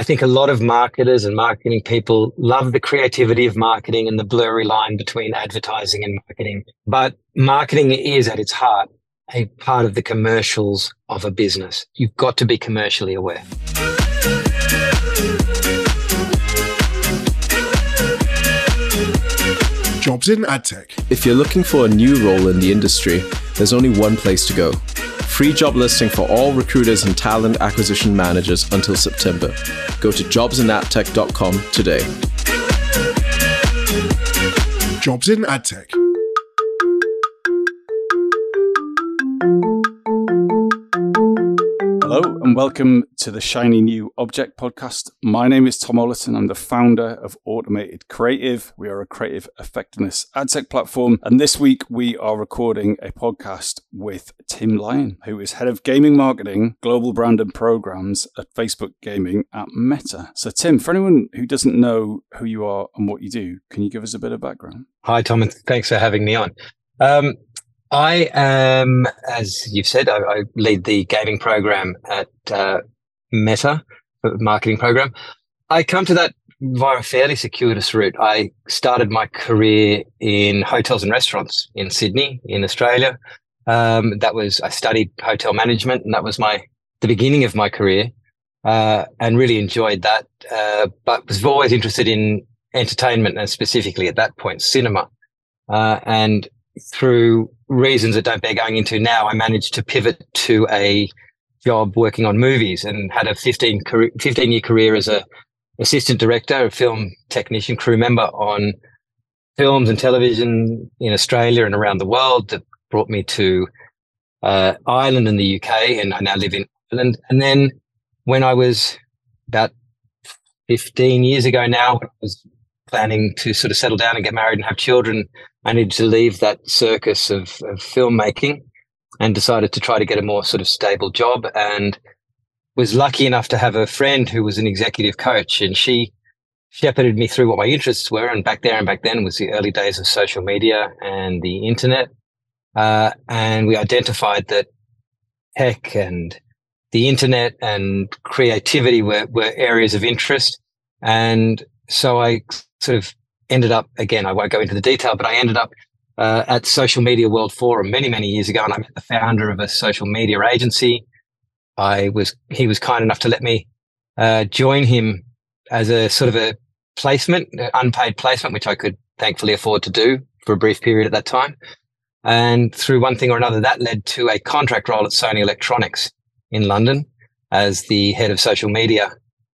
I think a lot of marketers and marketing people love the creativity of marketing and the blurry line between advertising and marketing. But marketing is at its heart a part of the commercials of a business. You've got to be commercially aware. Jobs in AdTech. If you're looking for a new role in the industry, there's only one place to go free job listing for all recruiters and talent acquisition managers until September. Go to jobsinadtech.com today. Jobs in AdTech. Hello and welcome to the Shiny New Object podcast. My name is Tom Ollerton. I'm the founder of Automated Creative. We are a creative effectiveness ad tech platform. And this week we are recording a podcast with Tim Lion, who is head of gaming marketing, global brand and programs at Facebook Gaming at Meta. So, Tim, for anyone who doesn't know who you are and what you do, can you give us a bit of background? Hi, Tom, and thanks for having me on. Um, I am, as you've said, I, I lead the gaming program at uh, Meta, marketing program. I come to that via a fairly circuitous route. I started my career in hotels and restaurants in Sydney, in Australia. Um, that was I studied hotel management, and that was my the beginning of my career, uh, and really enjoyed that. Uh, but was always interested in entertainment, and specifically at that point, cinema. Uh, and through reasons that don't bear going into now, I managed to pivot to a job working on movies and had a 15, career, 15 year career as a assistant director, a film technician, crew member on films and television in Australia and around the world that brought me to uh, Ireland and the UK, and I now live in Ireland. And then when I was about 15 years ago now, I was planning to sort of settle down and get married and have children, I needed to leave that circus of, of filmmaking and decided to try to get a more sort of stable job and was lucky enough to have a friend who was an executive coach and she shepherded me through what my interests were. And back there and back then was the early days of social media and the internet. Uh, and we identified that tech and the internet and creativity were, were areas of interest. And so I sort of ended up again. I won't go into the detail, but I ended up uh, at Social Media World Forum many many years ago, and I met the founder of a social media agency. I was he was kind enough to let me uh, join him as a sort of a placement, unpaid placement, which I could thankfully afford to do for a brief period at that time. And through one thing or another, that led to a contract role at Sony Electronics in London as the head of social media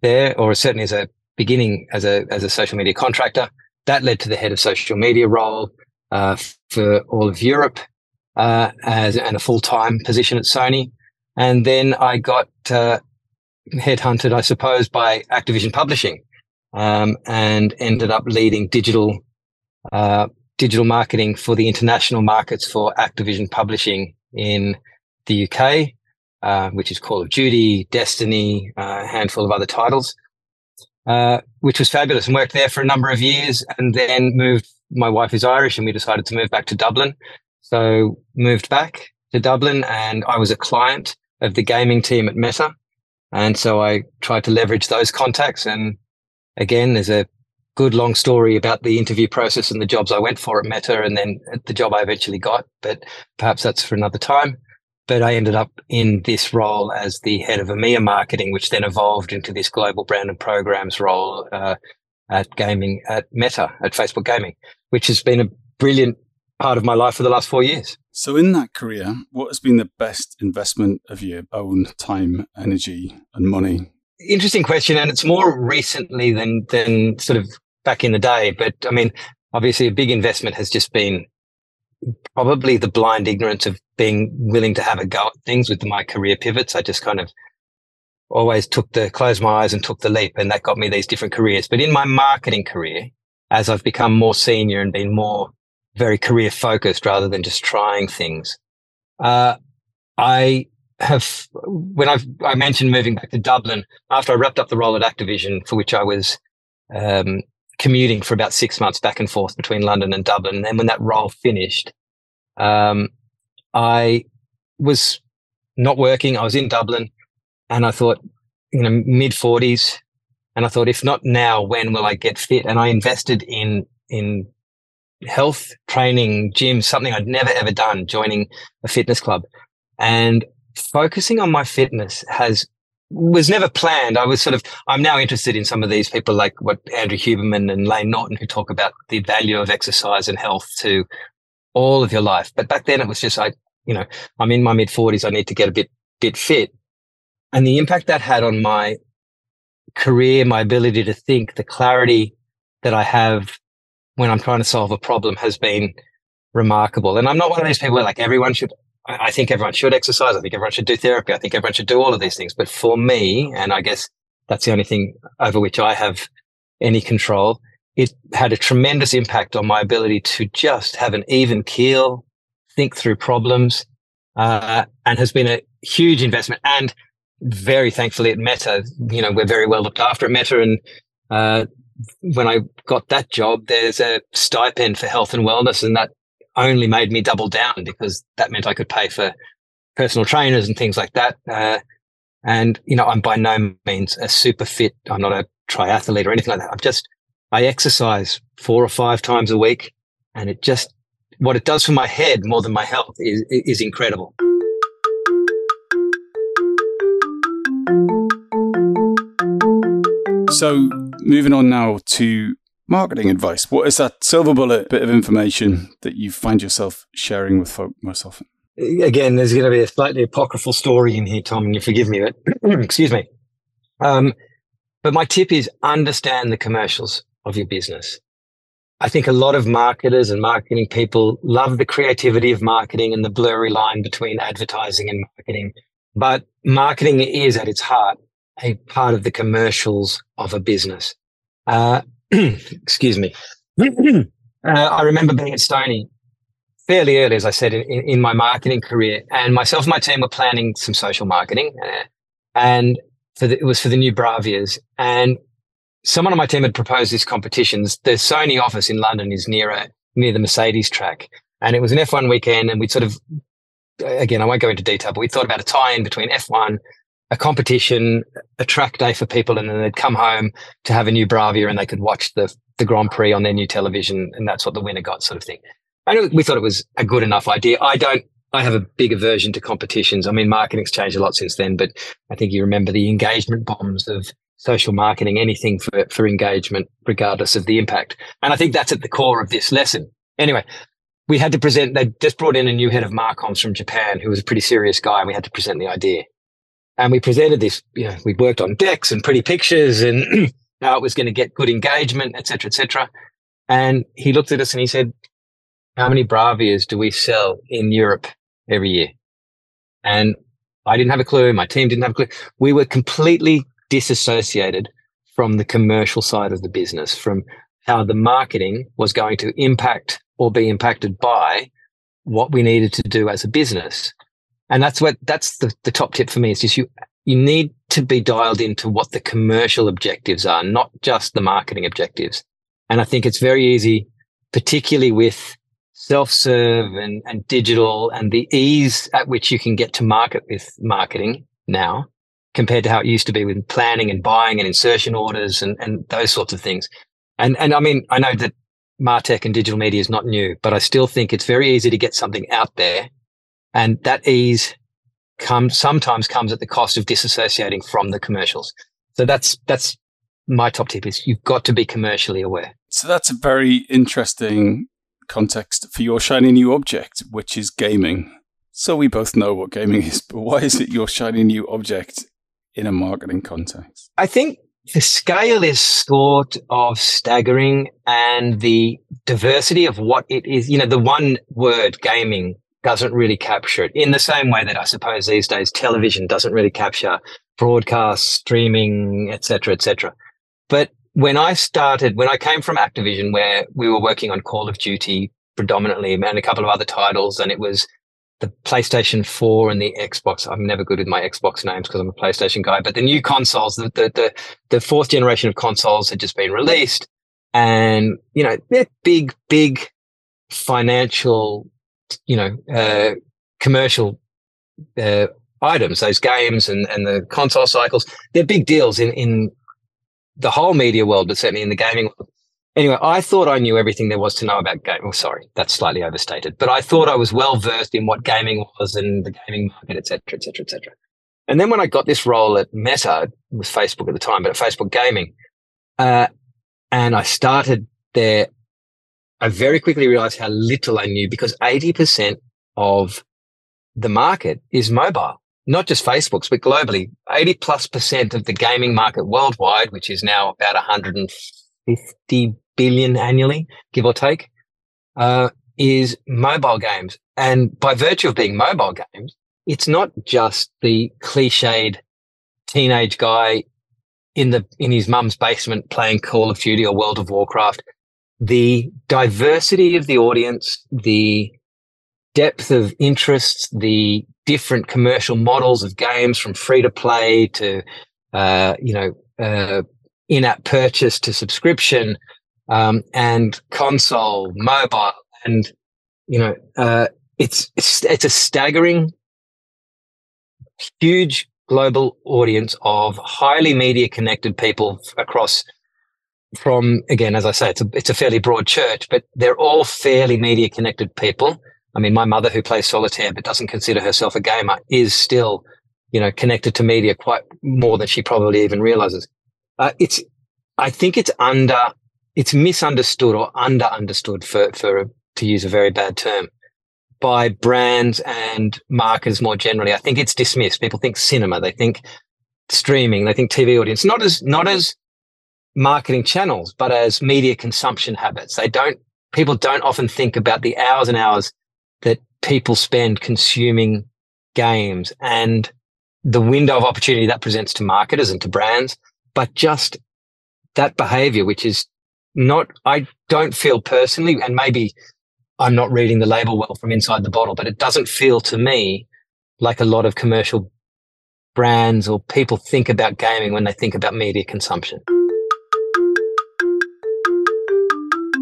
there, or certainly as a beginning as a as a social media contractor. That led to the head of social media role uh, for all of Europe uh, as and a full time position at Sony. And then I got uh, headhunted, I suppose, by Activision Publishing, um, and ended up leading digital uh, digital marketing for the international markets for Activision Publishing in the UK, uh, which is Call of Duty, Destiny, uh, a handful of other titles. Uh, which was fabulous and worked there for a number of years and then moved. My wife is Irish and we decided to move back to Dublin. So moved back to Dublin and I was a client of the gaming team at Meta. And so I tried to leverage those contacts. And again, there's a good long story about the interview process and the jobs I went for at Meta and then the job I eventually got. But perhaps that's for another time but I ended up in this role as the head of EMEA marketing, which then evolved into this global brand and programs role uh, at gaming at Meta at Facebook Gaming, which has been a brilliant part of my life for the last four years. So, in that career, what has been the best investment of your own time, energy, and money? Interesting question, and it's more recently than than sort of back in the day. But I mean, obviously, a big investment has just been probably the blind ignorance of being willing to have a go at things with my career pivots. I just kind of always took the closed my eyes and took the leap, and that got me these different careers. But in my marketing career, as I've become more senior and been more very career focused rather than just trying things, uh, I have when I've I mentioned moving back to Dublin after I wrapped up the role at Activision, for which I was um, commuting for about six months back and forth between London and Dublin. And then when that role finished, um, I was not working. I was in Dublin and I thought, you know, mid forties, And I thought, if not now, when will I get fit? And I invested in in health training, gym, something I'd never ever done, joining a fitness club. And focusing on my fitness has was never planned. I was sort of, I'm now interested in some of these people like what Andrew Huberman and Layne Norton who talk about the value of exercise and health to all of your life. But back then it was just, like, you know, I'm in my mid forties. I need to get a bit, bit fit. And the impact that had on my career, my ability to think, the clarity that I have when I'm trying to solve a problem has been remarkable. And I'm not one of these people where like everyone should I think everyone should exercise. I think everyone should do therapy. I think everyone should do all of these things. But for me, and I guess that's the only thing over which I have any control, it had a tremendous impact on my ability to just have an even keel, think through problems, uh, and has been a huge investment. And very thankfully at Meta, you know, we're very well looked after at Meta. And uh, when I got that job, there's a stipend for health and wellness, and that only made me double down because that meant I could pay for personal trainers and things like that. Uh, and, you know, I'm by no means a super fit. I'm not a triathlete or anything like that. I'm just, I exercise four or five times a week and it just, what it does for my head more than my health is, is incredible. So, moving on now to marketing advice. What is that silver bullet bit of information that you find yourself sharing with folk most often? Again, there's going to be a slightly apocryphal story in here, Tom, and you forgive me, but excuse me. Um, but my tip is understand the commercials of your business. I think a lot of marketers and marketing people love the creativity of marketing and the blurry line between advertising and marketing. But marketing is at its heart a part of the commercials of a business. Uh, excuse me. uh, I remember being at Sony fairly early, as I said, in, in, my marketing career, and myself and my team were planning some social marketing, uh, and the, it was for the new Bravias. And someone on my team had proposed this competition. The Sony office in London is near a, near the Mercedes track, and it was an F1 weekend, and we sort of again, I won't go into detail, but we thought about a tie-in between F1 a competition, a track day for people, and then they'd come home to have a new Bravia and they could watch the the Grand Prix on their new television, and that's what the winner got, sort of thing. And we thought it was a good enough idea. I don't. I have a big aversion to competitions. I mean, marketing's changed a lot since then, but I think you remember the engagement bombs of social marketing, anything for, for engagement, regardless of the impact. And I think that's at the core of this lesson. Anyway, we had to present, they just brought in a new head of Marcoms from Japan, who was a pretty serious guy, and we had to present the idea. And we presented this, you know, we worked on decks and pretty pictures and how it was going to get good engagement, et cetera, et cetera. And he looked at us and he said, how many Bravias do we sell in Europe every year? And I didn't have a clue. My team didn't have a clue. We were completely disassociated from the commercial side of the business, from how the marketing was going to impact or be impacted by what we needed to do as a business. And that's what, that's the, the top tip for me is just you, you need to be dialed into what the commercial objectives are, not just the marketing objectives. And I think it's very easy, particularly with self-serve and, and digital and the ease at which you can get to market with marketing now compared to how it used to be with planning and buying and insertion orders and, and those sorts of things. And, and I mean, I know that Martech and digital media is not new, but I still think it's very easy to get something out there and that ease comes sometimes comes at the cost of disassociating from the commercials. So that's that's my top tip is you've got to be commercially aware. So that's a very interesting context for your shiny new object, which is gaming. So we both know what gaming is, but why is it your shiny new object in a marketing context? I think the scale is sort of staggering and the diversity of what it is, you know, the one word gaming doesn't really capture it in the same way that I suppose these days television doesn't really capture broadcast, streaming, etc., etc. But when I started, when I came from Activision, where we were working on Call of Duty predominantly and a couple of other titles, and it was the PlayStation 4 and the Xbox. I'm never good with my Xbox names because I'm a PlayStation guy, but the new consoles, the, the, the, the fourth generation of consoles had just been released. And, you know, they're big, big financial you know, uh, commercial uh, items, those games and, and the console cycles, they're big deals in, in the whole media world, but certainly in the gaming world. Anyway, I thought I knew everything there was to know about gaming. Oh, sorry, that's slightly overstated, but I thought I was well versed in what gaming was and the gaming market, et cetera, et cetera, et cetera. And then when I got this role at Meta, with Facebook at the time, but at Facebook Gaming, uh, and I started there, I very quickly realized how little I knew because 80% of the market is mobile, not just Facebook's, but globally. 80 plus percent of the gaming market worldwide, which is now about 150 billion annually, give or take, uh, is mobile games. And by virtue of being mobile games, it's not just the cliched teenage guy in the in his mum's basement playing Call of Duty or World of Warcraft. The diversity of the audience, the depth of interests, the different commercial models of games from free to play to uh, you know uh, in-app purchase to subscription um, and console, mobile, and you know uh, it's, it's it's a staggering, huge global audience of highly media connected people across from again as i say it's a, it's a fairly broad church but they're all fairly media connected people i mean my mother who plays solitaire but doesn't consider herself a gamer is still you know connected to media quite more than she probably even realizes uh, it's i think it's under it's misunderstood or under understood for for to use a very bad term by brands and marketers more generally. I think it's dismissed. People think cinema, they think streaming, they think TV audience, not as not as marketing channels, but as media consumption habits. They don't people don't often think about the hours and hours that people spend consuming games and the window of opportunity that presents to marketers and to brands, but just that behavior, which is not, I don't feel personally, and maybe I'm not reading the label well from inside the bottle, but it doesn't feel to me like a lot of commercial brands or people think about gaming when they think about media consumption.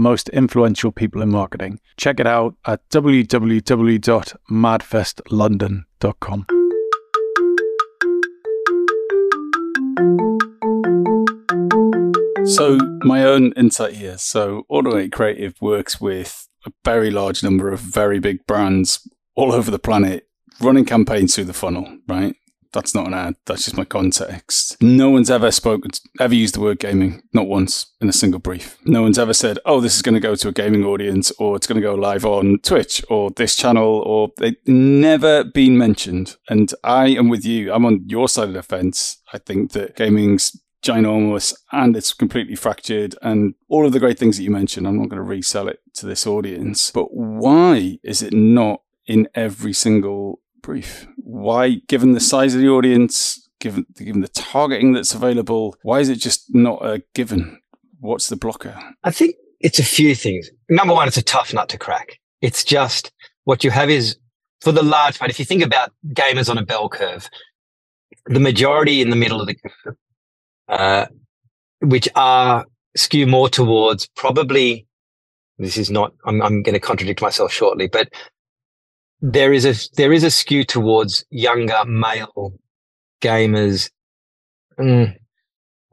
most influential people in marketing. Check it out at www.madfestlondon.com. So, my own insight here. So, Automate Creative works with a very large number of very big brands all over the planet running campaigns through the funnel, right? That's not an ad. That's just my context. No one's ever spoken, ever used the word gaming, not once in a single brief. No one's ever said, oh, this is going to go to a gaming audience or it's going to go live on Twitch or this channel or they've never been mentioned. And I am with you. I'm on your side of the fence. I think that gaming's ginormous and it's completely fractured and all of the great things that you mentioned. I'm not going to resell it to this audience. But why is it not in every single brief? Why, given the size of the audience, given given the targeting that's available, why is it just not a given? What's the blocker? I think it's a few things. Number one, it's a tough nut to crack. It's just what you have is for the large part. If you think about gamers on a bell curve, the majority in the middle of the curve, uh, which are skew more towards probably. This is not. I'm, I'm going to contradict myself shortly, but there is a there is a skew towards younger male gamers. Mm,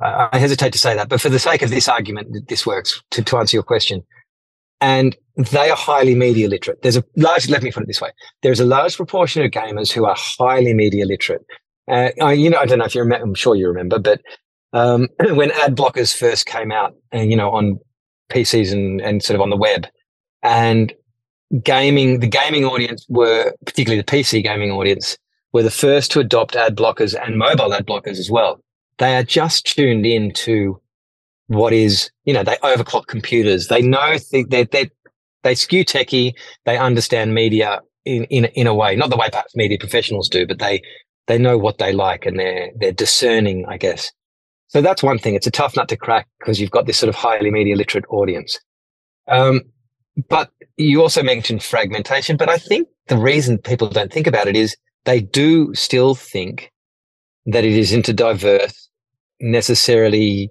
I, hesitate to say that, but for the sake of this argument, this works to, to answer your question. And they are highly media literate. There's a large, let me put it this way. There's a large proportion of gamers who are highly media literate. Uh, I, you know, I don't know if you remember, I'm sure you remember, but um, when ad blockers first came out, uh, you know, on PCs and, and sort of on the web, and gaming, the gaming audience were, particularly the PC gaming audience, were the first to adopt ad blockers and mobile ad blockers as well. They are just tuned in to what is, you know, they overclock computers. They know they, they, they, they skew techie. They understand media in, in, in a way, not the way perhaps media professionals do, but they, they know what they like and they're, they're discerning, I guess. So that's one thing. It's a tough nut to crack because you've got this sort of highly media literate audience. Um, but you also mentioned fragmentation. But I think the reason people don't think about it is they do still think that it isn't a diverse, necessarily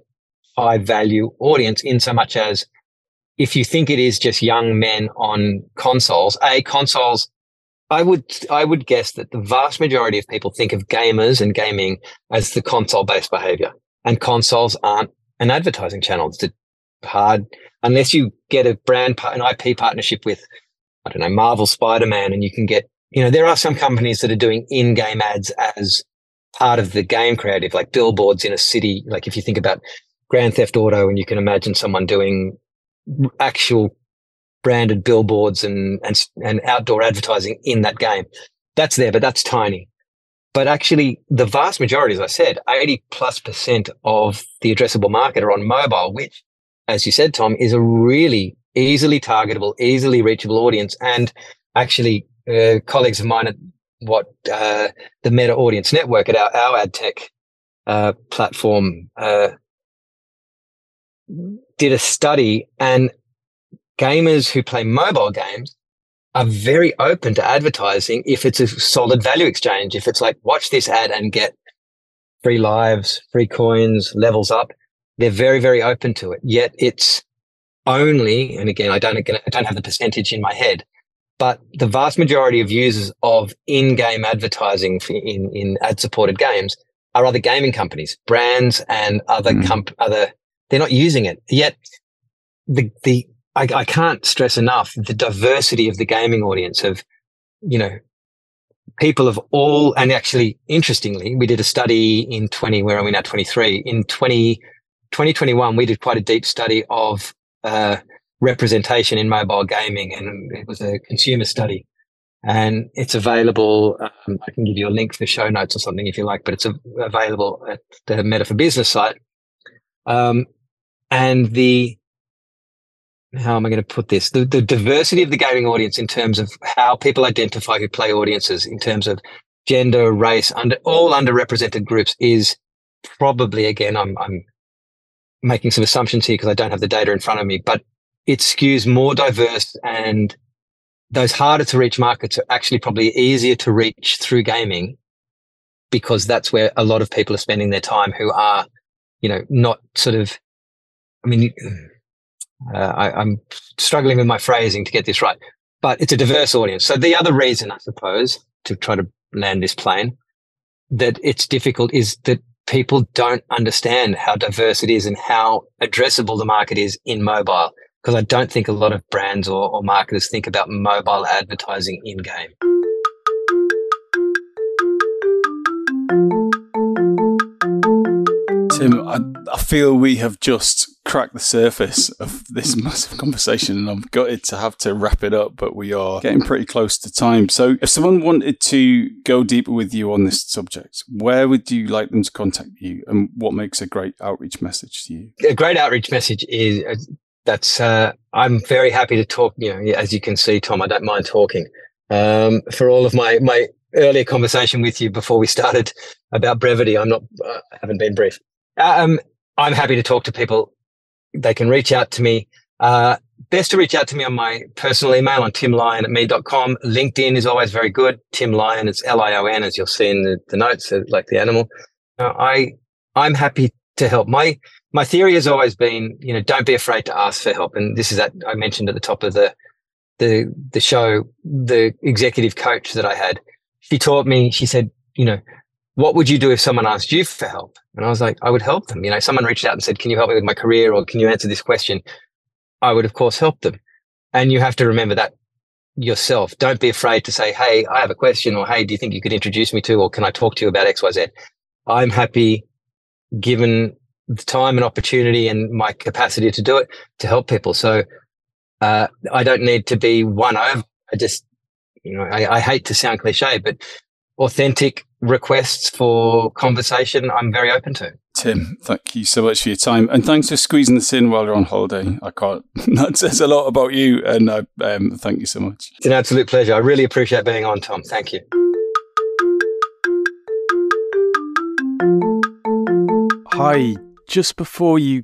high value audience in so much as if you think it is just young men on consoles, a consoles, I would I would guess that the vast majority of people think of gamers and gaming as the console based behavior, and consoles aren't an advertising channel. It's a hard unless you get a brand an IP partnership with I don't know Marvel Spider Man, and you can get you know there are some companies that are doing in game ads as part of the game creative, like billboards in a city. Like if you think about Grand Theft Auto, and you can imagine someone doing actual branded billboards and, and, and outdoor advertising in that game. That's there, but that's tiny. But actually, the vast majority, as I said, 80 plus percent of the addressable market are on mobile, which, as you said, Tom, is a really easily targetable, easily reachable audience. And actually, uh, colleagues of mine at what uh, the Meta Audience Network at our, our ad tech uh, platform uh, did a study and gamers who play mobile games are very open to advertising if it's a solid value exchange. If it's like, watch this ad and get free lives, free coins, levels up, they're very, very open to it. Yet it's only, and again, I don't, I don't have the percentage in my head, but the vast majority of users of in-game advertising in, in ad-supported games are other gaming companies, brands and other mm. comp, other they're not using it yet. The the I, I can't stress enough the diversity of the gaming audience of you know people of all and actually interestingly we did a study in 20 where are we now 23 in 20 2021 we did quite a deep study of uh, representation in mobile gaming and it was a consumer study and it's available um, i can give you a link for show notes or something if you like but it's available at the meta for business site um, and the how am I going to put this? The, the diversity of the gaming audience in terms of how people identify who play audiences in terms of gender, race, under all underrepresented groups is probably again, I'm, I'm making some assumptions here because I don't have the data in front of me, but it skews more diverse and those harder to reach markets are actually probably easier to reach through gaming because that's where a lot of people are spending their time who are, you know, not sort of I mean, uh, I, am struggling with my phrasing to get this right, but it's a diverse audience. So the other reason, I suppose, to try to land this plane, that it's difficult is that people don't understand how diverse it is and how addressable the market is in mobile. Because I don't think a lot of brands or, or marketers think about mobile advertising in game. Tim, I, I feel we have just cracked the surface of this massive conversation and I'm gutted to have to wrap it up, but we are getting pretty close to time. So if someone wanted to go deeper with you on this subject, where would you like them to contact you and what makes a great outreach message to you? A great outreach message is uh, that's, uh, I'm very happy to talk, you know, as you can see, Tom, I don't mind talking. Um, for all of my, my earlier conversation with you before we started about brevity, I'm not, uh, I haven't been brief. Um, I'm happy to talk to people. They can reach out to me. Uh, best to reach out to me on my personal email on timlion at me.com. LinkedIn is always very good. Tim Lion, it's L-I-O-N, as you'll see in the, the notes, like the animal. Uh, I, I'm happy to help. My, my theory has always been, you know, don't be afraid to ask for help. And this is that I mentioned at the top of the, the, the show, the executive coach that I had. She taught me, she said, you know, what would you do if someone asked you for help? And I was like, I would help them. You know, someone reached out and said, can you help me with my career or can you answer this question? I would, of course, help them. And you have to remember that yourself. Don't be afraid to say, Hey, I have a question or Hey, do you think you could introduce me to, or can I talk to you about XYZ? I'm happy given the time and opportunity and my capacity to do it to help people. So, uh, I don't need to be one over. I just, you know, I, I hate to sound cliche, but authentic requests for conversation, I'm very open to. Tim, thank you so much for your time, and thanks for squeezing this in while you're on holiday. I can't. That says a lot about you, and I, um, thank you so much. It's an absolute pleasure. I really appreciate being on, Tom. Thank you. Hi. Just before you